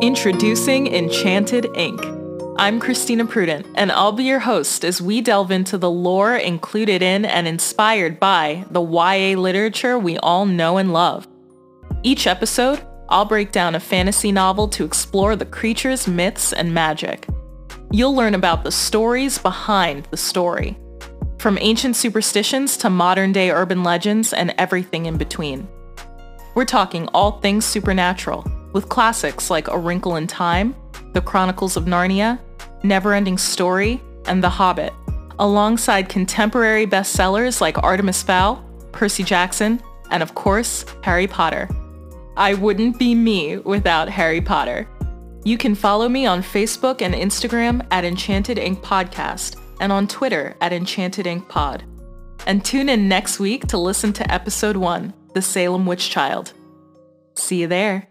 Introducing Enchanted Ink. I'm Christina Prudent, and I'll be your host as we delve into the lore included in and inspired by the YA literature we all know and love. Each episode, I'll break down a fantasy novel to explore the creatures, myths, and magic. You'll learn about the stories behind the story, from ancient superstitions to modern day urban legends and everything in between. We're talking all things supernatural with classics like A Wrinkle in Time, The Chronicles of Narnia, Neverending Story, and The Hobbit, alongside contemporary bestsellers like Artemis Fowl, Percy Jackson, and of course, Harry Potter. I wouldn't be me without Harry Potter. You can follow me on Facebook and Instagram at Enchanted Ink Podcast and on Twitter at Enchanted Ink Pod. And tune in next week to listen to episode 1, The Salem Witch Child. See you there.